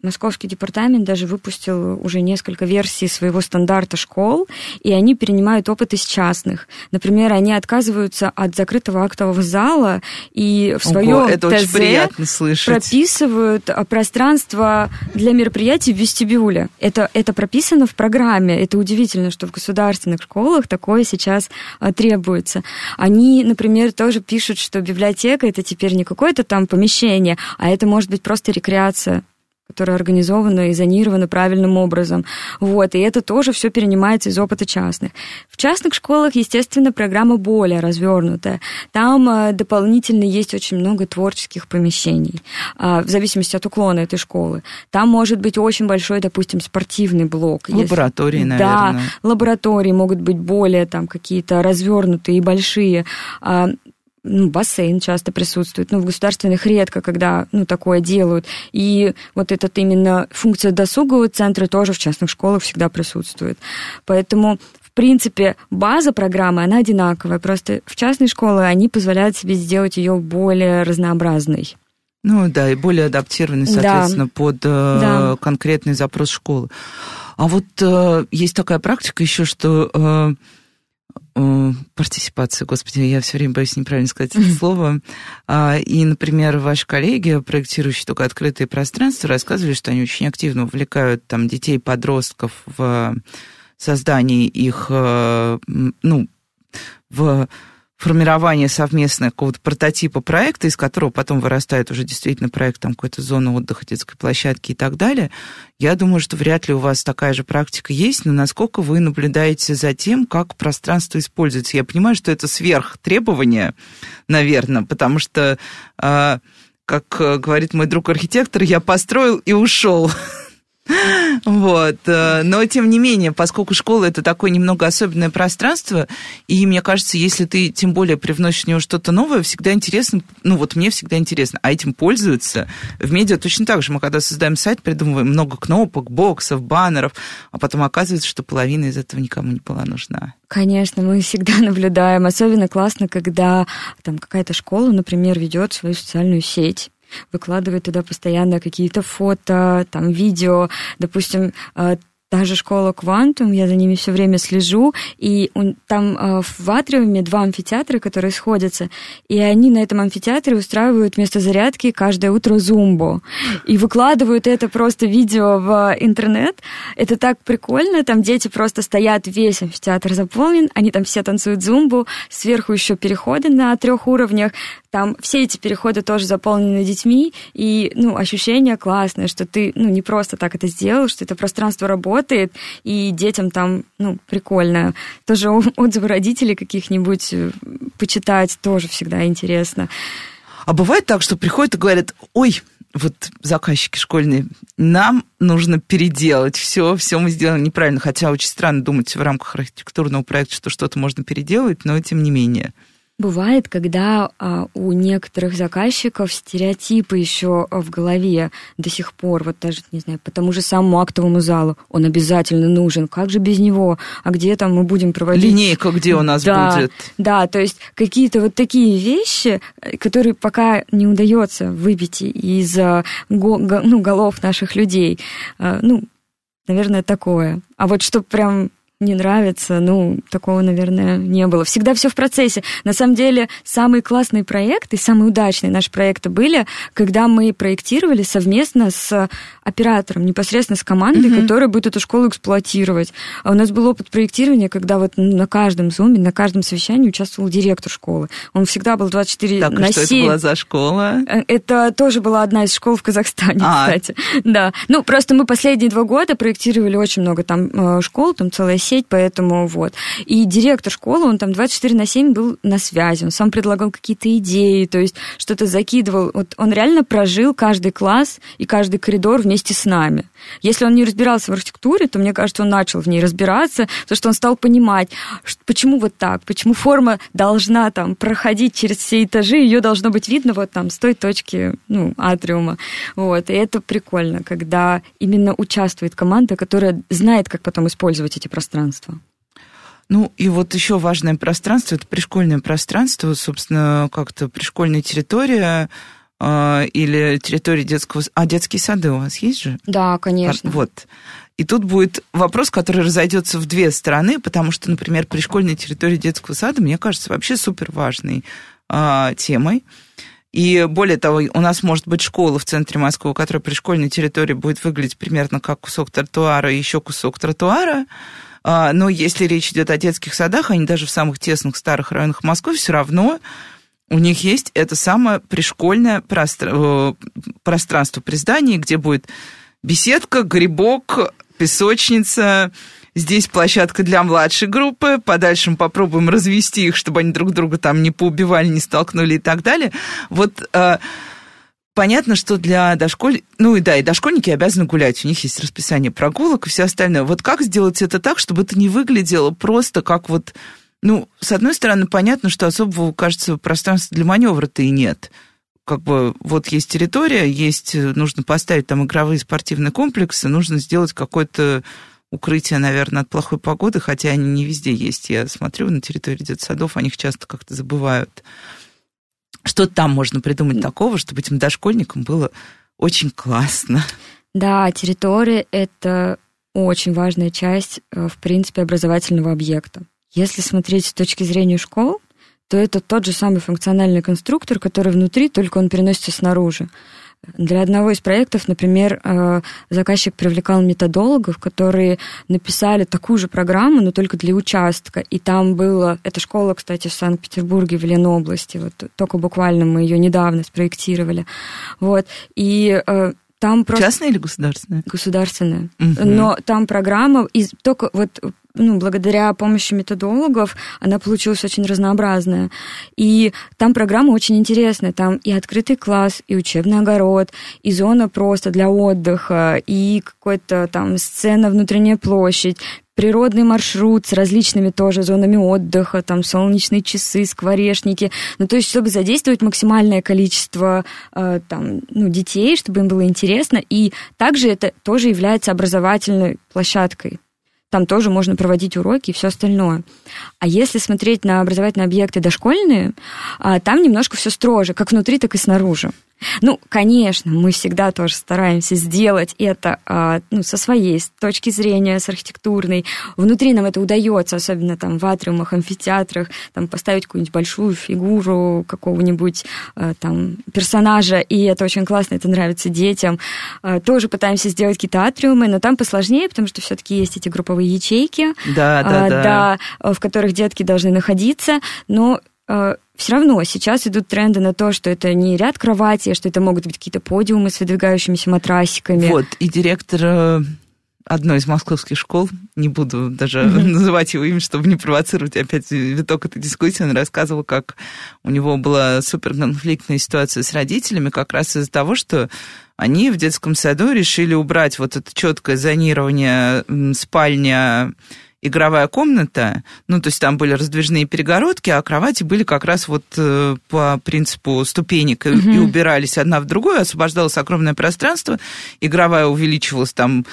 Московский департамент даже выпустил уже несколько версий своего стандарта школ, и они перенимают опыт из частных. Например, они отказываются от закрытого актового зала и в своем это ТЗ прописывают а, пространство для мероприятий в вестибюле. Это, это прописано в программе. Это удивительно, что в государственных школах такое сейчас а, требуется. Они, например, тоже пишут, что библиотека это теперь не какое-то там помещение, а это может быть просто рекреация которая организована и зонирована правильным образом. Вот, и это тоже все перенимается из опыта частных. В частных школах, естественно, программа более развернутая. Там э, дополнительно есть очень много творческих помещений, э, в зависимости от уклона этой школы. Там может быть очень большой, допустим, спортивный блок. Лаборатории, если... наверное. Да, лаборатории могут быть более там какие-то развернутые и большие. Ну, бассейн часто присутствует, но в государственных редко, когда ну, такое делают. И вот этот именно функция досугового центра тоже в частных школах всегда присутствует. Поэтому в принципе, база программы, она одинаковая, просто в частной школе они позволяют себе сделать ее более разнообразной. Ну да, и более адаптированный, соответственно, да. под э, да. конкретный запрос школы. А вот э, есть такая практика еще, что э, партиципация, господи, я все время боюсь неправильно сказать это слово. А, и, например, ваши коллеги, проектирующие только открытые пространства, рассказывали, что они очень активно увлекают там детей, подростков в создании их, э, ну, в формирование совместного какого-то прототипа проекта, из которого потом вырастает уже действительно проект там какой-то зоны отдыха, детской площадки и так далее, я думаю, что вряд ли у вас такая же практика есть, но насколько вы наблюдаете за тем, как пространство используется. Я понимаю, что это сверх требования, наверное, потому что, а, как говорит мой друг архитектор, я построил и ушел. Вот. Э, но, тем не менее, поскольку школа – это такое немного особенное пространство, и мне кажется, если ты тем более привносишь в него что-то новое, всегда интересно, ну вот мне всегда интересно, а этим пользуются в медиа точно так же. Мы когда создаем сайт, придумываем много кнопок, боксов, баннеров, а потом оказывается, что половина из этого никому не была нужна. Конечно, мы всегда наблюдаем. Особенно классно, когда там какая-то школа, например, ведет свою социальную сеть выкладывает туда постоянно какие-то фото, там, видео. Допустим, э, та же школа Квантум, я за ними все время слежу, и там э, в Атриуме два амфитеатра, которые сходятся, и они на этом амфитеатре устраивают вместо зарядки каждое утро зумбу, и выкладывают это просто видео в интернет. Это так прикольно, там дети просто стоят, весь амфитеатр заполнен, они там все танцуют зумбу, сверху еще переходы на трех уровнях, там все эти переходы тоже заполнены детьми, и, ну, ощущение классное, что ты, ну, не просто так это сделал, что это пространство работает, и детям там, ну, прикольно. Тоже отзывы родителей каких-нибудь э, почитать тоже всегда интересно. А бывает так, что приходят и говорят, ой, вот заказчики школьные, нам нужно переделать все, все мы сделали неправильно, хотя очень странно думать в рамках архитектурного проекта, что что-то можно переделать, но тем не менее. Бывает, когда а, у некоторых заказчиков стереотипы еще в голове до сих пор, вот даже, не знаю, по тому же самому актовому залу, он обязательно нужен. Как же без него? А где там мы будем проводить? Линейка где у нас да, будет? Да, то есть какие-то вот такие вещи, которые пока не удается выбить из ну, голов наших людей. А, ну, наверное, такое. А вот что прям не нравится, ну, такого, наверное, не было. Всегда все в процессе. На самом деле, самые классные проекты, самые удачные наши проекты были, когда мы проектировали совместно с оператором, непосредственно с командой, mm-hmm. которая будет эту школу эксплуатировать. А у нас был опыт проектирования, когда вот на каждом зуме, на каждом совещании участвовал директор школы. Он всегда был 24 так, на что 7. это была за школа? Э, это тоже была одна из школ в Казахстане, а. кстати. Да. Ну, просто мы последние два года проектировали очень много там э, школ, там целая сеть, поэтому вот. И директор школы, он там 24 на 7 был на связи, он сам предлагал какие-то идеи, то есть что-то закидывал. Вот он реально прожил каждый класс и каждый коридор вместе с нами. Если он не разбирался в архитектуре, то, мне кажется, он начал в ней разбираться, потому что он стал понимать, почему вот так, почему форма должна там проходить через все этажи, ее должно быть видно вот там с той точки, ну, атриума. Вот. И это прикольно, когда именно участвует команда, которая знает, как потом использовать эти пространства. Ну, и вот еще важное пространство, это пришкольное пространство, собственно, как-то пришкольная территория, или территория детского... А детские сады у вас есть же? Да, конечно. Вот. И тут будет вопрос, который разойдется в две стороны, потому что, например, пришкольная территория детского сада, мне кажется, вообще супер важной э, темой. И более того, у нас может быть школа в центре Москвы, которая при школьной территории будет выглядеть примерно как кусок тротуара и еще кусок тротуара. А, но если речь идет о детских садах, они даже в самых тесных старых районах Москвы все равно у них есть это самое пришкольное пространство, э, пространство при здании, где будет беседка, грибок, песочница, Здесь площадка для младшей группы. Подальше мы попробуем развести их, чтобы они друг друга там не поубивали, не столкнули и так далее. Вот э, понятно, что для дошколь... Ну и да, и дошкольники обязаны гулять. У них есть расписание прогулок и все остальное. Вот как сделать это так, чтобы это не выглядело просто как вот... Ну, с одной стороны, понятно, что особого, кажется, пространства для маневра-то и нет. Как бы вот есть территория, есть, нужно поставить там игровые спортивные комплексы, нужно сделать какой-то укрытие, наверное, от плохой погоды, хотя они не везде есть. Я смотрю на территории детсадов, о них часто как-то забывают. Что там можно придумать такого, чтобы этим дошкольникам было очень классно? Да, территория — это очень важная часть, э, в принципе, образовательного объекта. Если смотреть с точки зрения школ, то это тот же самый функциональный конструктор, который внутри, только он переносится снаружи. Для одного из проектов, например, э, заказчик привлекал методологов, которые написали такую же программу, но только для участка. И там было... Эта школа, кстати, в Санкт-Петербурге, в Ленобласти. Вот только буквально мы ее недавно спроектировали. Вот. И э, там просто... Частная или государственная? Государственная. Угу. Но там программа, и только вот ну, благодаря помощи методологов она получилась очень разнообразная. И там программа очень интересная. Там и открытый класс, и учебный огород, и зона просто для отдыха, и какой-то там сцена, внутренняя площадь, природный маршрут с различными тоже зонами отдыха, там солнечные часы, скворечники. Ну, то есть, чтобы задействовать максимальное количество э, там, ну, детей, чтобы им было интересно. И также это тоже является образовательной площадкой там тоже можно проводить уроки и все остальное. А если смотреть на образовательные объекты дошкольные, а, там немножко все строже, как внутри, так и снаружи. Ну, конечно, мы всегда тоже стараемся сделать это а, ну, со своей точки зрения, с архитектурной. Внутри нам это удается, особенно там в атриумах, амфитеатрах, там поставить какую-нибудь большую фигуру какого-нибудь а, там персонажа, и это очень классно, это нравится детям. А, тоже пытаемся сделать какие-то атриумы, но там посложнее, потому что все-таки есть эти групповые ячейки, да, да, да. Да, в которых детки должны находиться, но все равно сейчас идут тренды на то, что это не ряд кровати, а что это могут быть какие-то подиумы с выдвигающимися матрасиками. Вот, и директор э, одной из московских школ, не буду даже mm-hmm. называть его имя, чтобы не провоцировать опять виток этой дискуссии, он рассказывал, как у него была суперконфликтная ситуация с родителями как раз из-за того, что они в детском саду решили убрать вот это четкое зонирование спальня игровая комната, ну, то есть там были раздвижные перегородки, а кровати были как раз вот э, по принципу ступенек угу. и убирались одна в другую, освобождалось огромное пространство, игровая увеличивалась там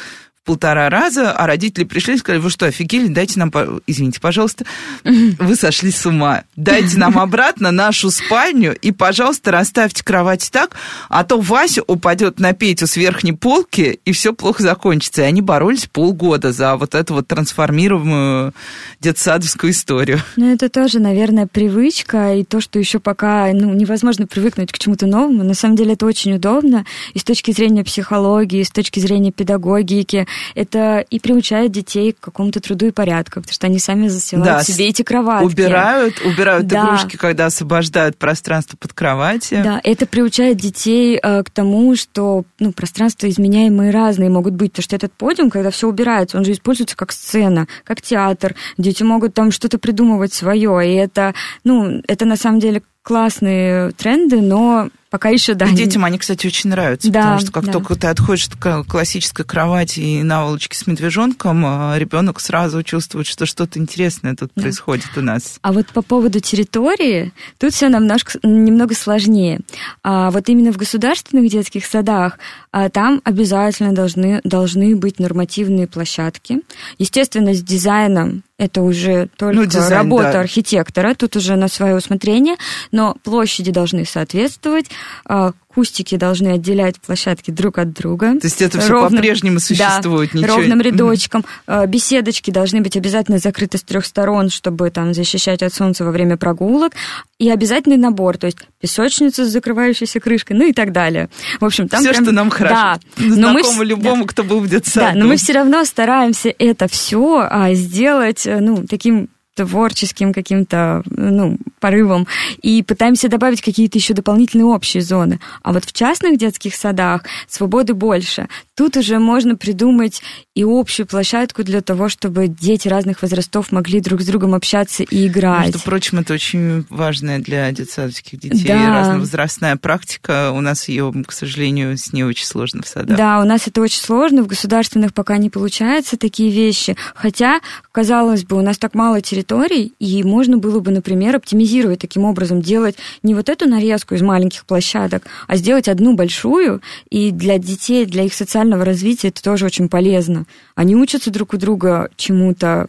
полтора раза, а родители пришли и сказали, вы что, офигели, дайте нам, извините, пожалуйста, вы сошли с ума, дайте нам обратно нашу спальню и, пожалуйста, расставьте кровать так, а то Вася упадет на Петю с верхней полки, и все плохо закончится. И они боролись полгода за вот эту вот трансформируемую детсадовскую историю. Ну, это тоже, наверное, привычка, и то, что еще пока ну, невозможно привыкнуть к чему-то новому. На самом деле это очень удобно и с точки зрения психологии, и с точки зрения педагогики. Это и приучает детей к какому-то труду и порядку, потому что они сами засевают да, себе эти кроватки. Убирают, убирают да. игрушки, когда освобождают пространство под кроватью. Да, это приучает детей э, к тому, что ну, пространства изменяемые разные могут быть. Потому что этот подиум, когда все убирается, он же используется как сцена, как театр. Дети могут там что-то придумывать свое. И это, ну, это на самом деле классные тренды, но пока еще, да. И детям они, кстати, очень нравятся, да, потому что как да. только ты отходишь от классической кровати и наволочки с медвежонком, а, ребенок сразу чувствует, что что-то интересное тут да. происходит у нас. А вот по поводу территории, тут все немножко, немного сложнее. А вот именно в государственных детских садах а, там обязательно должны, должны быть нормативные площадки. Естественно, с дизайном это уже только ну, дизайн, работа да. архитектора, тут уже на свое усмотрение, но площади должны соответствовать, а, кустики должны отделять площадки друг от друга. То есть это все ровным, по-прежнему существует? Да, ничего... ровным рядочком. Mm-hmm. Беседочки должны быть обязательно закрыты с трех сторон, чтобы там защищать от солнца во время прогулок. И обязательный набор, то есть песочница с закрывающейся крышкой, ну и так далее. В общем, там все, прям... что нам хорошо. Да. Знакомо но мы... любому, да. кто был в детсаду. Да, но мы все равно стараемся это все а, сделать э, ну, таким творческим каким-то ну, порывом и пытаемся добавить какие-то еще дополнительные общие зоны. А вот в частных детских садах свободы больше. Тут уже можно придумать и общую площадку для того, чтобы дети разных возрастов могли друг с другом общаться и играть. Между прочим, это очень важная для детсадовских детей да. разновозрастная практика. У нас ее, к сожалению, с ней очень сложно в садах. Да, у нас это очень сложно. В государственных пока не получается такие вещи. Хотя, казалось бы, у нас так мало территорий, и можно было бы, например, оптимизировать таким образом, делать не вот эту нарезку из маленьких площадок, а сделать одну большую, и для детей, для их социального социального развития это тоже очень полезно. Они учатся друг у друга чему-то.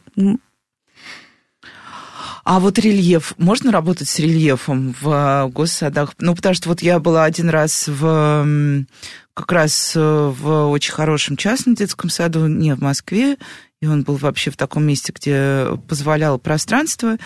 А вот рельеф, можно работать с рельефом в э, госсадах? Ну, потому что вот я была один раз в как раз э, в очень хорошем частном детском саду, не в Москве, и он был вообще в таком месте, где позволяло пространство.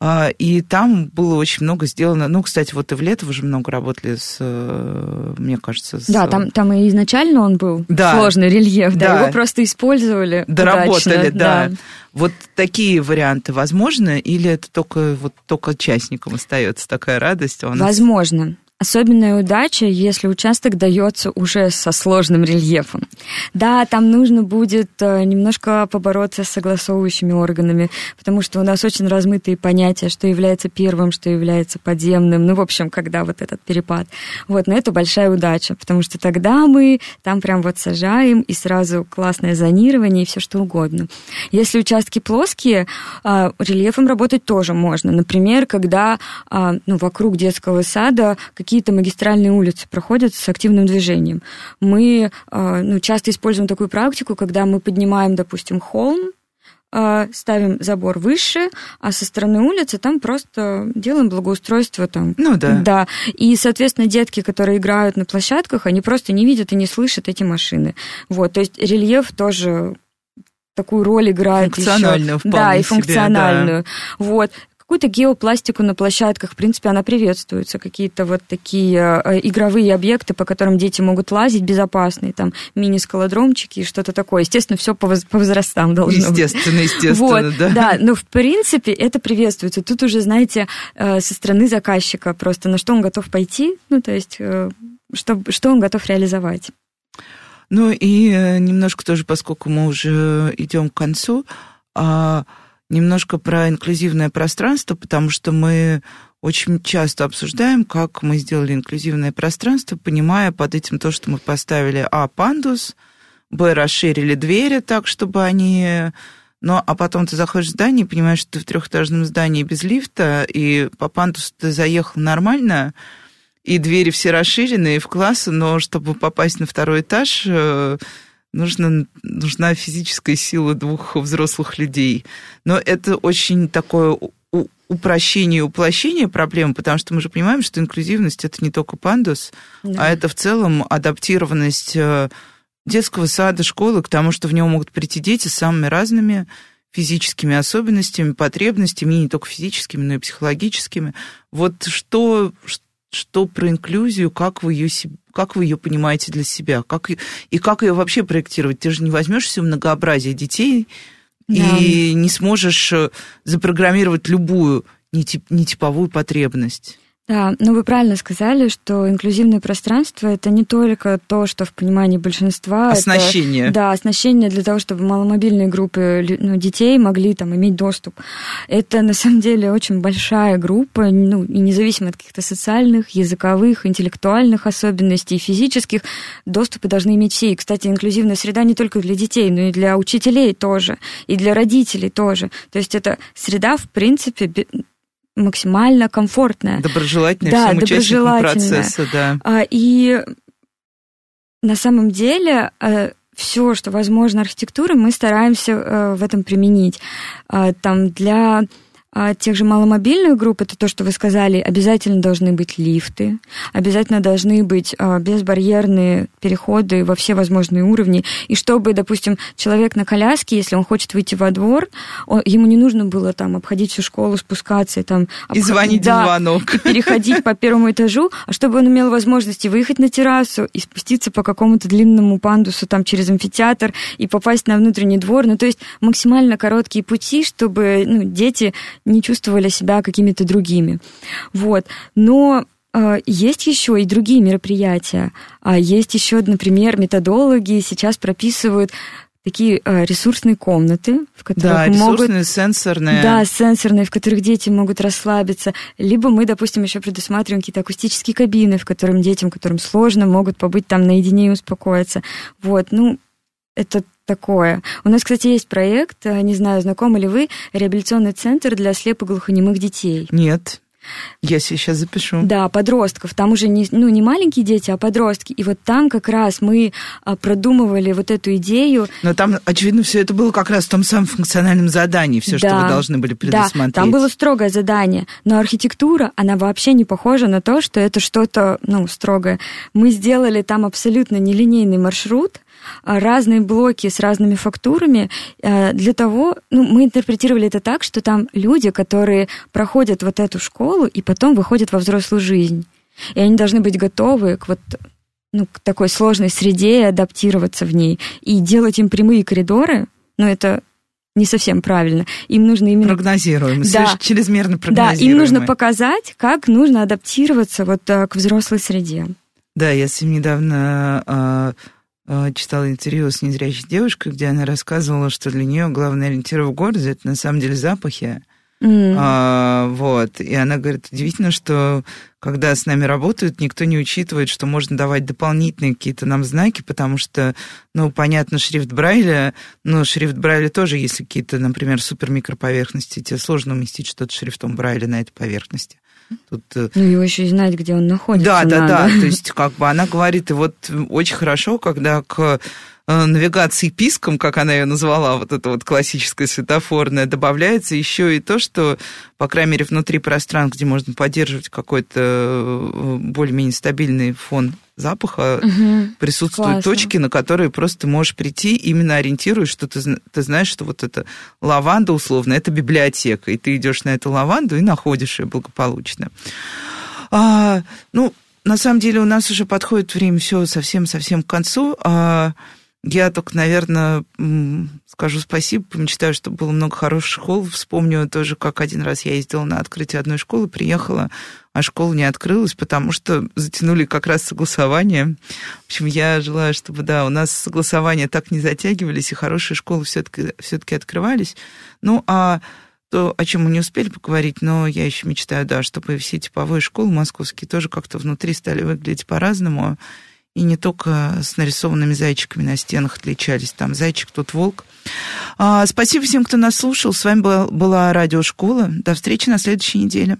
А, и там было очень много сделано. Ну, кстати, вот и в лето уже много работали с, э, мне кажется, с... Да, там, там и изначально он был да. сложный рельеф, да, да, его просто использовали Доработали, удачно, да. да. Вот такие варианты возможны или это только, вот, только частникам остается такая радость? А Возможно. Особенная удача, если участок дается уже со сложным рельефом. Да, там нужно будет э, немножко побороться с согласовывающими органами, потому что у нас очень размытые понятия, что является первым, что является подземным. Ну, в общем, когда вот этот перепад. Вот, но это большая удача, потому что тогда мы там прям вот сажаем, и сразу классное зонирование и все что угодно. Если участки плоские, э, рельефом работать тоже можно. Например, когда э, ну, вокруг детского сада какие-то магистральные улицы проходят с активным движением. Мы э, ну, часто используем такую практику, когда мы поднимаем, допустим, холм, э, ставим забор выше, а со стороны улицы там просто делаем благоустройство там. Ну да. Да. И, соответственно, детки, которые играют на площадках, они просто не видят и не слышат эти машины. Вот, то есть рельеф тоже такую роль играет функциональную еще. Да, и функциональную. Себе, да. Вот какую-то геопластику на площадках, в принципе, она приветствуется. Какие-то вот такие э, игровые объекты, по которым дети могут лазить безопасные, там мини-скалодромчики и что-то такое. Естественно, все по, по возрастам должно естественно, быть. Естественно, вот, да. Да, но в принципе это приветствуется. Тут уже, знаете, э, со стороны заказчика просто на что он готов пойти, ну, то есть, э, что, что он готов реализовать. Ну и немножко тоже, поскольку мы уже идем к концу, а немножко про инклюзивное пространство, потому что мы очень часто обсуждаем, как мы сделали инклюзивное пространство, понимая под этим то, что мы поставили А, пандус, Б, расширили двери так, чтобы они... Но, а потом ты заходишь в здание и понимаешь, что ты в трехэтажном здании без лифта, и по пандусу ты заехал нормально, и двери все расширены, и в классы, но чтобы попасть на второй этаж, э, нужно, нужна физическая сила двух взрослых людей. Но это очень такое упрощение и уплощение проблемы, потому что мы же понимаем, что инклюзивность это не только пандус, да. а это в целом адаптированность э, детского сада, школы к тому, что в него могут прийти дети с самыми разными физическими особенностями, потребностями, и не только физическими, но и психологическими. Вот что, что про инклюзию, как вы ее, как вы ее понимаете для себя, как, и как ее вообще проектировать? Ты же не возьмешь все многообразие детей да. и не сможешь э, запрограммировать любую нетиповую потребность. Да, ну вы правильно сказали, что инклюзивное пространство это не только то, что в понимании большинства. Оснащение. Это, да, оснащение для того, чтобы маломобильные группы ну, детей могли там иметь доступ. Это на самом деле очень большая группа, ну, и независимо от каких-то социальных, языковых, интеллектуальных особенностей, физических, доступы должны иметь все. И, кстати, инклюзивная среда не только для детей, но и для учителей тоже, и для родителей тоже. То есть это среда, в принципе, максимально комфортная. Доброжелательная да, всем участникам процесса, да. А, и на самом деле э, все, что возможно архитектуры, мы стараемся э, в этом применить. А, там для а тех же маломобильных групп, это то, что вы сказали, обязательно должны быть лифты, обязательно должны быть а, безбарьерные переходы во все возможные уровни. И чтобы, допустим, человек на коляске, если он хочет выйти во двор, он, ему не нужно было там обходить всю школу, спускаться и там... И звонить да, звонок. И переходить по первому этажу, а чтобы он имел возможность выехать на террасу и спуститься по какому-то длинному пандусу там через амфитеатр и попасть на внутренний двор. Ну, то есть максимально короткие пути, чтобы ну, дети не чувствовали себя какими-то другими. Вот. Но э, есть еще и другие мероприятия. А есть еще, например, методологи сейчас прописывают такие э, ресурсные комнаты, в которых да, ресурсные, могут... сенсорные. Да, сенсорные, в которых дети могут расслабиться. Либо мы, допустим, еще предусматриваем какие-то акустические кабины, в которых детям, которым сложно, могут побыть там наедине и успокоиться. Вот, ну, это такое. У нас, кстати, есть проект, э, не знаю, знакомы ли вы, реабилитационный центр для слепоглухонемых детей. Нет. Я сейчас запишу. Да, подростков. Там уже не, ну, не маленькие дети, а подростки. И вот там как раз мы а, продумывали вот эту идею. Но там, очевидно, все это было как раз в том самом функциональном задании, все, да, что вы должны были предусмотреть. Да, там было строгое задание. Но архитектура, она вообще не похожа на то, что это что-то, ну, строгое. Мы сделали там абсолютно нелинейный маршрут, разные блоки с разными фактурами а, для того, ну, мы интерпретировали это так, что там люди, которые проходят вот эту школу и потом выходят во взрослую жизнь. И они должны быть готовы к вот ну, к такой сложной среде и адаптироваться в ней. И делать им прямые коридоры, ну, это не совсем правильно. Им нужно именно... Прогнозируем, да. чрезмерно прогнозируем. Да, им нужно показать, как нужно адаптироваться вот а, к взрослой среде. Да, я с ним недавно Э, читала интервью с незрячей девушкой, где она рассказывала, что для нее главный ориентир в городе это на самом деле запахи. Mm. А, вот. И она говорит, удивительно, что когда с нами работают, никто не учитывает, что можно давать дополнительные какие-то нам знаки, потому что, ну, понятно, шрифт Брайля, но шрифт Брайля тоже, если какие-то, например, супермикроповерхности, тебе сложно уместить что-то шрифтом Брайля на этой поверхности. Тут... Э, ну, его еще и знать, где он находится. Да, да, надо. да. То есть, как бы она говорит, и вот очень хорошо, когда к навигации писком, как она ее назвала, вот это вот классическая светофорная, добавляется еще и то, что, по крайней мере, внутри пространств, где можно поддерживать какой-то э, более-менее стабильный фон запаха, угу, присутствуют классно. точки, на которые просто можешь прийти, именно ориентируясь, что ты, ты знаешь, что вот это лаванда, условно, это библиотека, и ты идешь на эту лаванду и находишь ее благополучно. А, ну, на самом деле у нас уже подходит время все совсем-совсем к концу. А, я только, наверное, скажу спасибо, помечтаю, что было много хороших школ. Вспомню тоже, как один раз я ездила на открытие одной школы, приехала, а школа не открылась, потому что затянули как раз согласование. В общем, я желаю, чтобы, да, у нас согласования так не затягивались, и хорошие школы все-таки все открывались. Ну, а то, о чем мы не успели поговорить, но я еще мечтаю, да, чтобы все типовые школы московские тоже как-то внутри стали выглядеть по-разному и не только с нарисованными зайчиками на стенах отличались. Там зайчик, тут волк. А, спасибо всем, кто нас слушал. С вами была, была радиошкола. До встречи на следующей неделе.